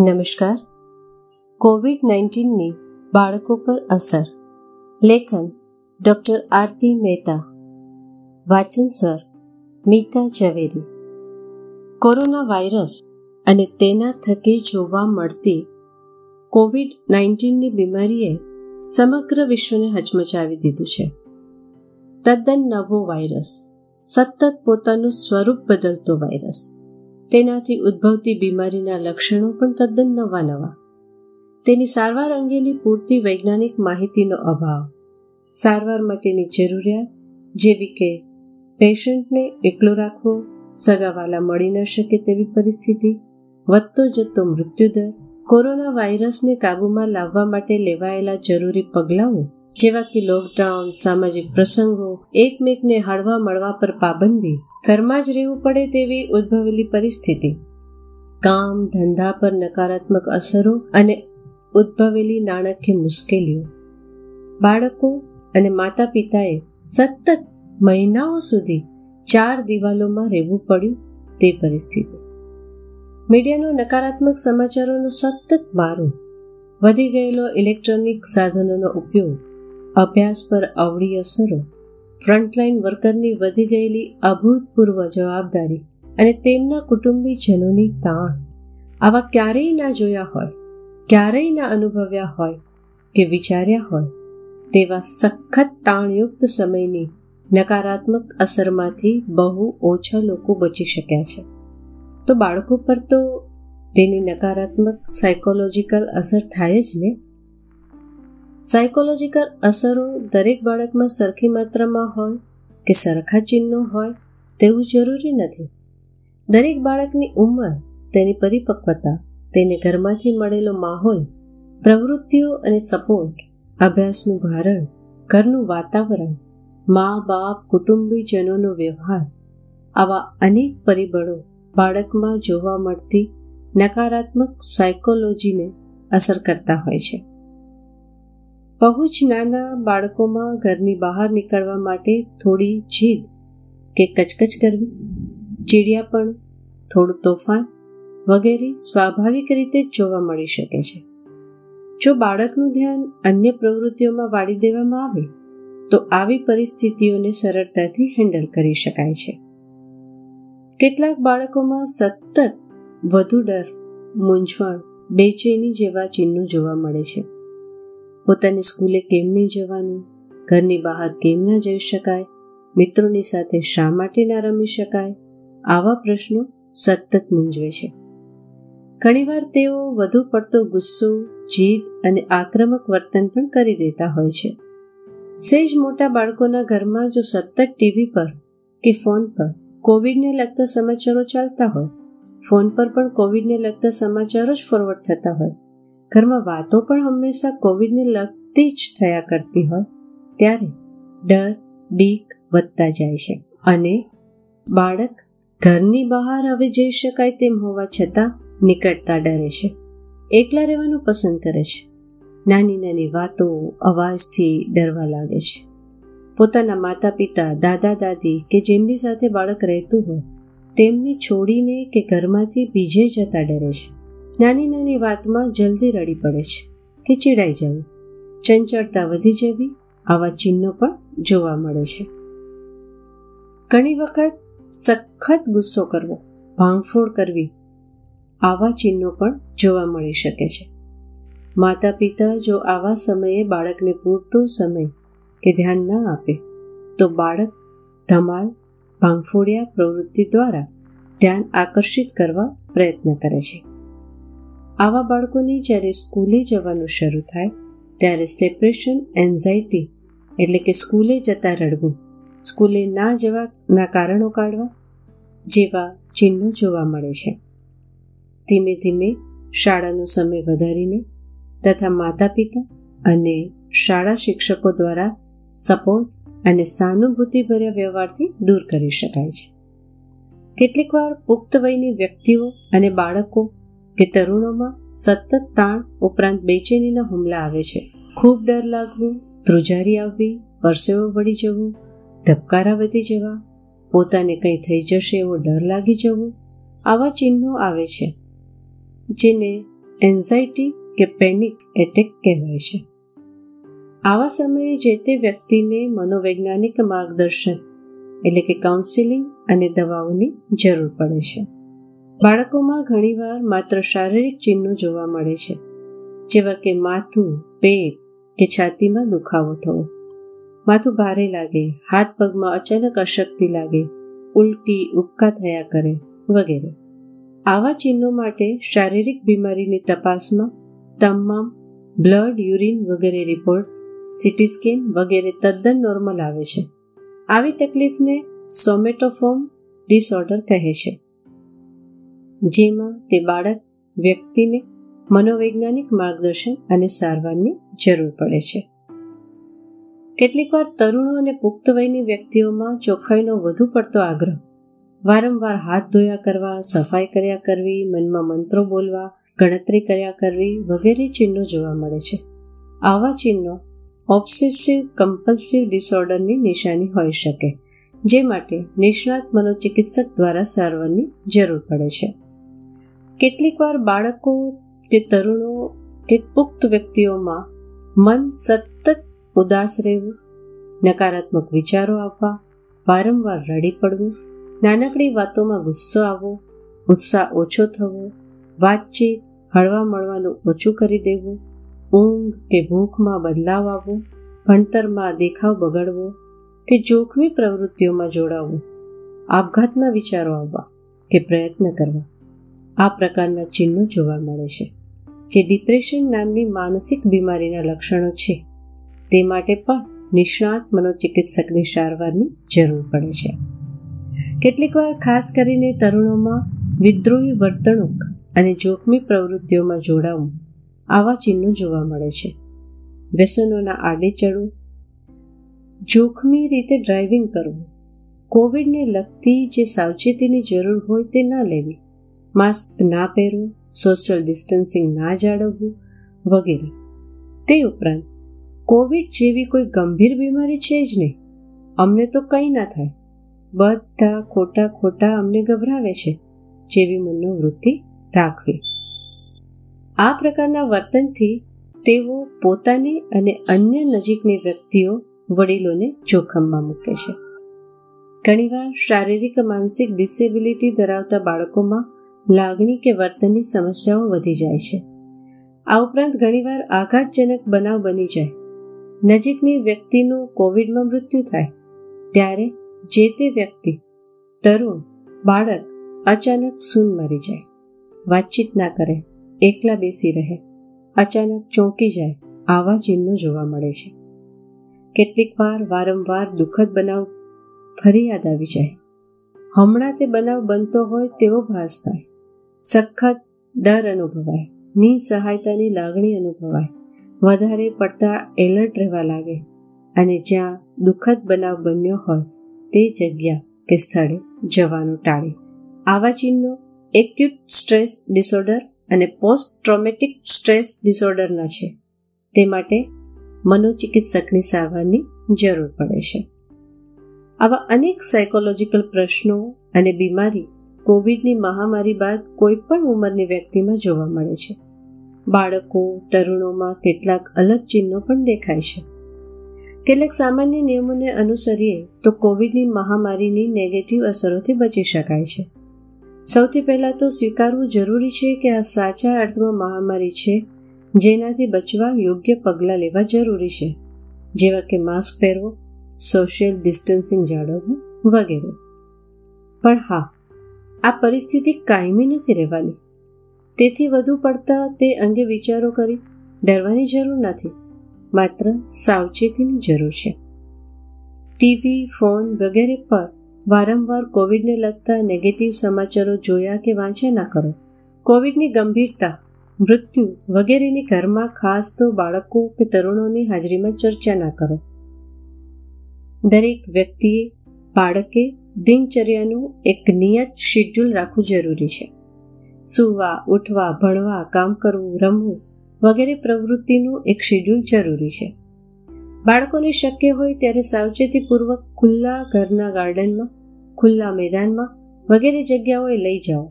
નમસ્કાર કોવિડ નાઇન્ટીનની બાળકો પર અસર લેખન ડોક્ટર આરતી મહેતા વાચન સ્વર મીતા ઝવેરી કોરોના વાયરસ અને તેના થકી જોવા મળતી કોવિડ નાઇન્ટીનની બીમારીએ સમગ્ર વિશ્વને હચમચાવી દીધું છે તદ્દન નવો વાયરસ સતત પોતાનું સ્વરૂપ બદલતો વાયરસ તેનાથી ઉદ્ભવતી બીમારીના લક્ષણો પણ તદ્દન નવા નવા. તેની સારવાર અંગેની પૂરતી વૈજ્ઞાનિક માહિતીનો અભાવ. સારવાર માટેની જરૂરિયાત, જેવી કે પેશન્ટને એકલો રાખવો, સગાવાલા મળી ન શકે તેવી પરિસ્થિતિ, વધતો જતો મૃત્યુદર, કોરોના વાયરસને કાબૂમાં લાવવા માટે લેવાયેલા જરૂરી પગલાઓ જેવા કે લોકડાઉન, સામાજિક પ્રસંગો, એકમેકને હળવા મળવા પર પાબંદી, ઘરમાં જ રહેવું પડે તેવી ઉદ્ભવેલી પરિસ્થિતિ. કામ, ધંધા પર નકારાત્મક અસરો અને ઉદ્ભવેલી નાણાકીય મુશ્કેલીઓ. બાળકો અને માતા પિતાએ સતત મહિનાઓ સુધી ચાર દિવાલોમાં રહેવું પડ્યું તે પરિસ્થિતિ. મીડિયાનો નકારાત્મક સમાચારોનો સતત મારો વધી ગયેલો ઇલેક્ટ્રોનિક સાધનોનો ઉપયોગ અભ્યાસ પર અવળી અસરો. ફ્રન્ટલાઇન વર્કરની વધી ગયેલી અભૂતપૂર્વ જવાબદારી અને તેમના કુટુંબીજનોની તાણ. આવા ક્યારેય ના જોયા હોય, ક્યારેય ના અનુભવ્યા હોય કે વિચાર્યા હોય, તેવા સખત તાણયુક્ત સમયની નકારાત્મક અસરમાંથી બહુ ઓછા લોકો બચી શક્યા છે. તો બાળકો પર તો તેની નકારાત્મક સાયકોલોજીકલ અસર થાય જ ને? સાયકોલોજીકલ અસરો દરેક બાળકમાં સરખી માત્રામાં હોય કે સરખા ચિહ્નો હોય તેવું જરૂરી નથી. દરેક બાળકની ઉંમર, તેની પરિપક્વતા, તેને ઘરમાંથી મળેલો માહોલ, પ્રવૃત્તિઓ અને સપોર્ટ અભ્યાસનું ભારણ, ઘરનું વાતાવરણ, મા, બાપ, કુટુંબીજનોનો વ્યવહાર, આવા અનેક પરિબળો બાળકમાં જોવા મળતી નકારાત્મક સાયકોલોજીને અસર કરતા હોય છે. બહુ જ નાના બાળકોમાં ઘરની બહાર નીકળવા માટે થોડી જીદ કે કચકચ કરવી ચીડિયાપણ થોડું તોફાન વગેરે સ્વાભાવિક રીતે જોવા મળી શકે છે. જો બાળકનું ધ્યાન અન્ય પ્રવૃત્તિઓમાં વાળી દેવામાં આવે, તો આવી પરિસ્થિતિઓને સરળતાથી હેન્ડલ કરી શકાય છે. કેટલાક બાળકોમાં સતત વધુ ડર, મૂંઝવણ, બેચેની જેવા ચિહ્નો જોવા મળે છે. પોતાની સ્કૂલે કેમ નહીં જવાનું? ઘરની બહાર કેમ ના જઈ શકાય? મિત્રોની સાથે શા માટે ના રમી શકાય? આવા પ્રશ્નો સતત મૂંઝવે છે. ઘણીવાર તેઓ વધુ પડતો ગુસ્સો, જીદ અને આક્રમક વર્તન પણ કરી દેતા હોય છે. સેજ મોટા બાળકોના ઘરમાં જો સતત ટીવી પર કે ફોન પર કોવિડને લગતા સમાચારો ચાલતા હોય, ફોન પર પણ કોવિડને લગતા સમાચારો જ ફોરવર્ડ થતા હોય. ઘરમાં વાતો પણ હંમેશા કોવિડને લગતી જ થયા કરતી હોય, ત્યારે ડર, બીક વધતા જાય છે. અને બાળક ઘરની બહાર હવે જઈ શકાય તેમ હોવા છતાં નીકળતા ડરે છે. એકલા રહેવાનું પસંદ કરે છે. નાની નાની વાતો, અવાજથી ડરવા લાગે છે. પોતાના માતા પિતા દાદા, દાદી કે જેમની સાથે બાળક રહેતું હોય, તેમને છોડીને કે ઘરમાંથી બીજે જતા ડરે છે. નાની નાની વાતમાં જલ્દી રડી પડે છે. કે ચીડાઈ જવું. ચંચળતા વધી જવી, આવા ચિહ્નો પણ જોવા મળે છે. ઘણી વખત સખત ગુસ્સો કરવો, ભાંગફોડ કરવી, આવા ચિહ્નો પણ જોવા મળી શકે છે. માતા પિતા જો આવા સમયે બાળકને પૂરતો સમય કે ધ્યાન ન આપે, તો બાળક ધમાલ, ભાંગફોડિયા પ્રવૃત્તિ દ્વારા ધ્યાન આકર્ષિત કરવા પ્રયત્ન કરે છે. આવા બાળકોને જ્યારે સ્કૂલે જવાનું શરૂ થાય, ત્યારે સેપરેશન એન્ઝાઇટી એટલે કે સ્કૂલે જતા રડવું, સ્કૂલે ના જવાના કારણો કાઢવા જેવા ચિહ્નો જોવા મળે છે. ધીમે ધીમે શાળાનો સમય વધારીને તથા માતા પિતા અને શાળા શિક્ષકો દ્વારા સપોર્ટ અને સહાનુભૂતિભર્યા વ્યવહારથી દૂર કરી શકાય છે. કેટલીક વાર પુખ્ત વયની વ્યક્તિઓ અને બાળકો કે તરુણોમાં સતત તાણ ઉપરાંત બેચેનીના હુમલા આવે છે. ખૂબ ડર લાગવું, ધ્રુજારી આવવી, પરસેવો વળી જવું, ધબકારા વધી જવા, પોતાને કંઈ થઈ જશે એવો ડર લાગી જવો, આવા ચિહ્નો આવે છે, જેને એન્ઝાઇટી કે પેનિક એટેક કહેવાય છે. આવા સમયે જે તે વ્યક્તિને મનોવૈજ્ઞાનિક માર્ગદર્શન એટલે કે કાઉન્સિલિંગ અને દવાઓની જરૂર પડે છે. બાળકોમાં ઘણીવાર માત્ર શારીરિક ચિહ્નો જોવા મળે છે, જેવા કે માથું, પેટ કે છાતીમાં દુખાવો થવો. માથું ભારે લાગે, હાથ પગમાં અચાનક અશક્તિ લાગે, ઉલટી, ઉબકા થયા કરે વગેરે. આવા ચિહ્નો માટે શારીરિક બીમારીની તપાસમાં તમામ બ્લડ, યુરિન વગેરે રિપોર્ટ, સિટી સ્કેન વગેરે તદ્દન નોર્મલ આવે છે. આવી તકલીફને સોમેટોફોમ ડિસઓર્ડર કહે છે. જેમાં તે બાળક વ્યક્તિને મનોવૈજ્ઞાનિક માર્ગદર્શન અને સારવારની જરૂર પડે છે. કેટલીકવાર તરુણો અને પુખ્ત વયની વ્યક્તિઓમાં ચોખ્ખાઈનો વધુ પડતો આગ્રહ, વારંવાર હાથ ધોયા કરવા, સફાઈ કર્યા કરવી, મનમાં મંત્રો બોલવા, ગણતરી કર્યા કરવી વગેરે ચિહ્નો જોવા મળે છે. આવા ચિહ્નો ઓબ્સેસિવ કમ્પલ્સિવ ડિસઓર્ડરની નિશાની હોઈ શકે, જે માટે નિષ્ણાત મનોચિકિત્સક દ્વારા સારવારની જરૂર પડે છે. કેટલીકવાર બાળકો કે તરુણો કે પુખ્ત વ્યક્તિઓમાં મન સતત ઉદાસ રહેવું, નકારાત્મક વિચારો આવવા, વારંવાર રડી પડવું, નાનકડી વાતોમાં ગુસ્સો આવવો, ઉત્સાહ ઓછો થવો, વાતચીત હળવા મળવાનું ઓછું કરી દેવું, ઊંઘ કે ભૂખમાં બદલાવ આવવો, ભણતરમાં દેખાવ બગડવો કે જોખમી પ્રવૃત્તિઓમાં જોડાવવું આપઘાતના વિચારો આવવા કે પ્રયત્ન કરવા. આ પ્રકારના ચિહ્નો જોવા મળે છે, જે ડિપ્રેશન નામની માનસિક બીમારીના લક્ષણો છે. તે માટે પણ નિષ્ણાત મનોચિકિત્સકની સારવારની જરૂર પડે છે. કેટલીકવાર ખાસ કરીને તરુણોમાં વિદ્રોહી વર્તણૂક અને જોખમી પ્રવૃત્તિઓમાં જોડાવું આવા ચિહ્નો જોવા મળે છે. વ્યસનોના આડે ચડવું, જોખમી રીતે ડ્રાઇવિંગ કરવું, કોવિડને લગતી જે સાવચેતીની જરૂર હોય તે ન લેવી માસ્ક ના પહેરવું સોશિયલ ડિસ્ટન્સિંગ ના જાળવવું વગેરે. તે ઉપરાંત કોવિડ જેવી કોઈ ગંભીર બીમારી છે જ નહીં. અમને તો કંઈ ના થાય. બધા ખોટા ખોટા અમને ગભરાવે છે, જેવી મનોવૃત્તિ રાખવી. આ પ્રકારના વર્તનથી તેઓ પોતાની અને અન્ય નજીકની વ્યક્તિઓ વડીલોને જોખમમાં મૂકે છે. ઘણીવાર શારીરિક, માનસિક ડિસેબિલિટી ધરાવતા બાળકોમાં લાગણી કે વર્તનની સમસ્યાઓ વધી જાય છે. આ ઉપરાંત ઘણીવાર આઘાતજનક બનાવ બની જાય. નજીકની વ્યક્તિનું કોવિડમાં મૃત્યુ થાય, ત્યારે જે તે વ્યક્તિ, તરુણ, બાળક, અચાનક સૂન મરી જાય, વાતચીત ના કરે, એકલા બેસી રહે, અચાનક ચોંકી જાય, આવા ચિહ્નો જોવા મળે છે. કેટલીક વાર વારંવાર દુઃખદ બનાવ ફરી યાદ આવી જાય. હમણાં તે બનાવ બનતો હોય તેવો ભાસ થાય. સખત ડર અનુભવાય. નિસહાયતાની લાગણી અનુભવાય. વધારે પડતા એલર્ટ રહેવા લાગે. અને જ્યાં દુઃખદ બનાવ બન્યો હોય, તે જગ્યા કે સ્થળે જવાનું ટાળે. આવા ચિહ્નો એક્યુટ સ્ટ્રેસ ડિસઓર્ડર અને પોસ્ટ ટ્રોમેટિક સ્ટ્રેસ ડિસઓર્ડરના છે. તે માટે મનોચિકિત્સકની સારવારની જરૂર પડે છે. આવા અનેક સાયકોલોજીકલ પ્રશ્નો અને બીમારી કોવિડની મહામારી બાદ કોઈ પણ ઉંમરની વ્યક્તિમાં જોવા મળે છે. બાળકો, તરુણોમાં કેટલાક અલગ ચિહ્નો પણ દેખાય છે. કેટલાક સામાન્ય નિયમોને અનુસરીએ તો કોવિડની મહામારીની નેગેટિવ અસરોથી બચી શકાય છે. સૌથી પહેલાં તો સ્વીકારવું જરૂરી છે કે આ સાચા અર્થમાં મહામારી છે, જેનાથી બચવા યોગ્ય પગલાં લેવા જરૂરી છે. જેવા કે માસ્ક પહેરવો સોશિયલ ડિસ્ટન્સિંગ જાળવવું વગેરે. પણ હા આ પરિસ્થિતિ કાયમી નથી રહેવાની. તેથી વધુ પડતા તે અંગે વિચારો કરી ડરવાની જરૂર નથી. માત્ર સાવચેતીની જરૂર છે. ટીવી ફોન વગેરે પર વારંવાર કોવિડને લગતા નેગેટિવ સમાચારો જોયા કે વાંચ્યા ના કરો. કોવિડની ગંભીરતા, મૃત્યુ વગેરેની ઘરમાં ખાસ તો બાળકો કે તરુણોની હાજરીમાં ચર્ચા ના કરો. દરેક વ્યક્તિએ બાળકે દિનચર્યાનું એક નિયત શેડ્યુલ રાખવું જરૂરી છે. સૂવા, ઉઠવા, ભણવા, કામ કરવું, રમવું વગેરે પ્રવૃત્તિનું એક શેડ્યુલ જરૂરી છે. બાળકોને શક્ય હોય ત્યારે સાવચેતીપૂર્વક ખુલ્લા ઘરના ગાર્ડનમાં, ખુલ્લા મેદાનમાં વગેરે જગ્યાઓએ લઈ જાઓ.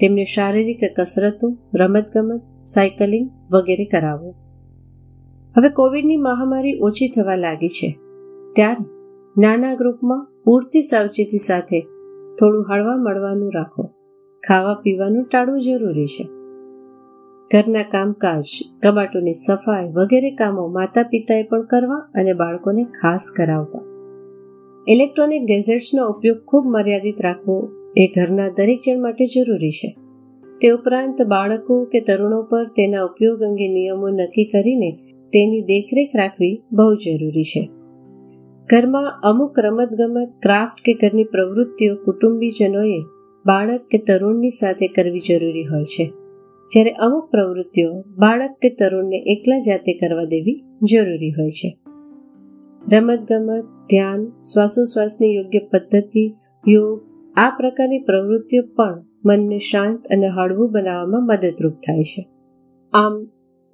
તેમને શારીરિક કસરતો, રમતગમત, સાયકલિંગ વગેરે કરાવો. હવે કોવિડની મહામારી ઓછી થવા લાગી છે. ત્યારે નાના ગ્રુપમાં પૂરતી સાવચેતી સાથે થોડું હળવા મળવાનું રાખો. ખાવા પીવાનું ટાળવું જરૂરી છે. ઘરના કામકાજ, કબાટોની સફાઈ વગેરે કામો માતા પિતાએ પણ કરવા અને બાળકોને ખાસ કરાવવા. ઇલેક્ટ્રોનિક ગેઝેટ્સનો ઉપયોગ ખૂબ મર્યાદિત રાખવો એ ઘરના દરેક જણ માટે જરૂરી છે. તે ઉપરાંત બાળકો કે તરુણો પર તેના ઉપયોગ અંગે નિયમો નક્કી કરીને તેની દેખરેખ રાખવી બહુ જરૂરી છે. ઘરમાં અમુક રમતગમત, ક્રાફ્ટ કે ઘરની પ્રવૃત્તિઓ કુટુંબીજનોએ બાળક કે તરુણની સાથે કરવી જરૂરી હોય છે. જ્યારે અમુક પ્રવૃત્તિઓ બાળક કે તરુણને એકલા જાતે કરવા દેવી જરૂરી હોય છે. રમતગમત, ધ્યાન, શ્વાસોશ્વાસની યોગ્ય પદ્ધતિ, યોગ, આ પ્રકારની પ્રવૃત્તિઓ પણ મનને શાંત અને હળવું બનાવવામાં મદદરૂપ થાય છે. આમ,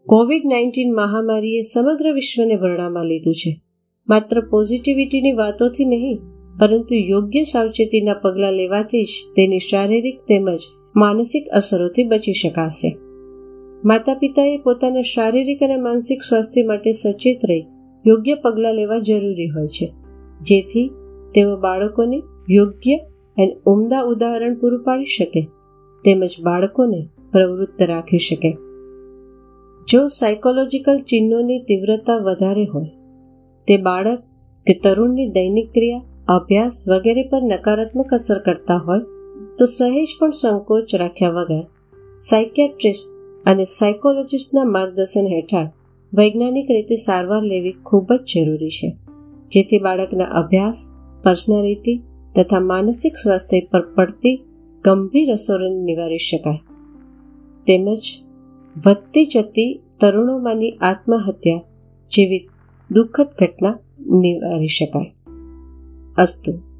કોવિડ નાઇન્ટીન મહામારીએ સમગ્ર વિશ્વને વર્ણામાં લીધું છે. માત્ર પોઝિટિવિટીની વાતોથી નહીં, પરંતુ યોગ્ય સાવચેતીના પગલાં લેવાથી જ તેની શારીરિક તેમજ માનસિક અસરોથી બચી શકાશે. માતા પિતાએ પોતાના શારીરિક અને માનસિક સ્વાસ્થ્ય માટે સચેત રહી, યોગ્ય પગલાં લેવા જરૂરી હોય છે. જેથી તેઓ બાળકોને યોગ્ય અને ઉમદા ઉદાહરણ પૂરું પાડી શકે, તેમજ બાળકોને પ્રવૃત્ત રાખી શકે. જો સાયકોલોજીકલ ચિહ્નોની તીવ્રતા વધારે હોય તે બાળક કે તરુણની દૈનિક ક્રિયા, અભ્યાસ વગેરે પર નકારાત્મક અસર કરતા હોય, તો સહેજ પણ સંકોચ રાખ્યા વગર સાયકિયાટ્રિસ્ટ અને સાયકોલોજીસ્ટના માર્ગદર્શન હેઠળ વૈજ્ઞાનિક રીતે સારવાર લેવી ખૂબ જ જરૂરી છે, જેથી બાળકના અભ્યાસ, પર્સનાલિટી તથા માનસિક સ્વાસ્થ્ય પર પડતી ગંભીર અસરોને નિવારી શકાય. તેમજ વધતી જતી તરુણોમાંની આત્મહત્યા જેવી દુઃખદ ઘટના નિવારી શકાય. અસ્તુ.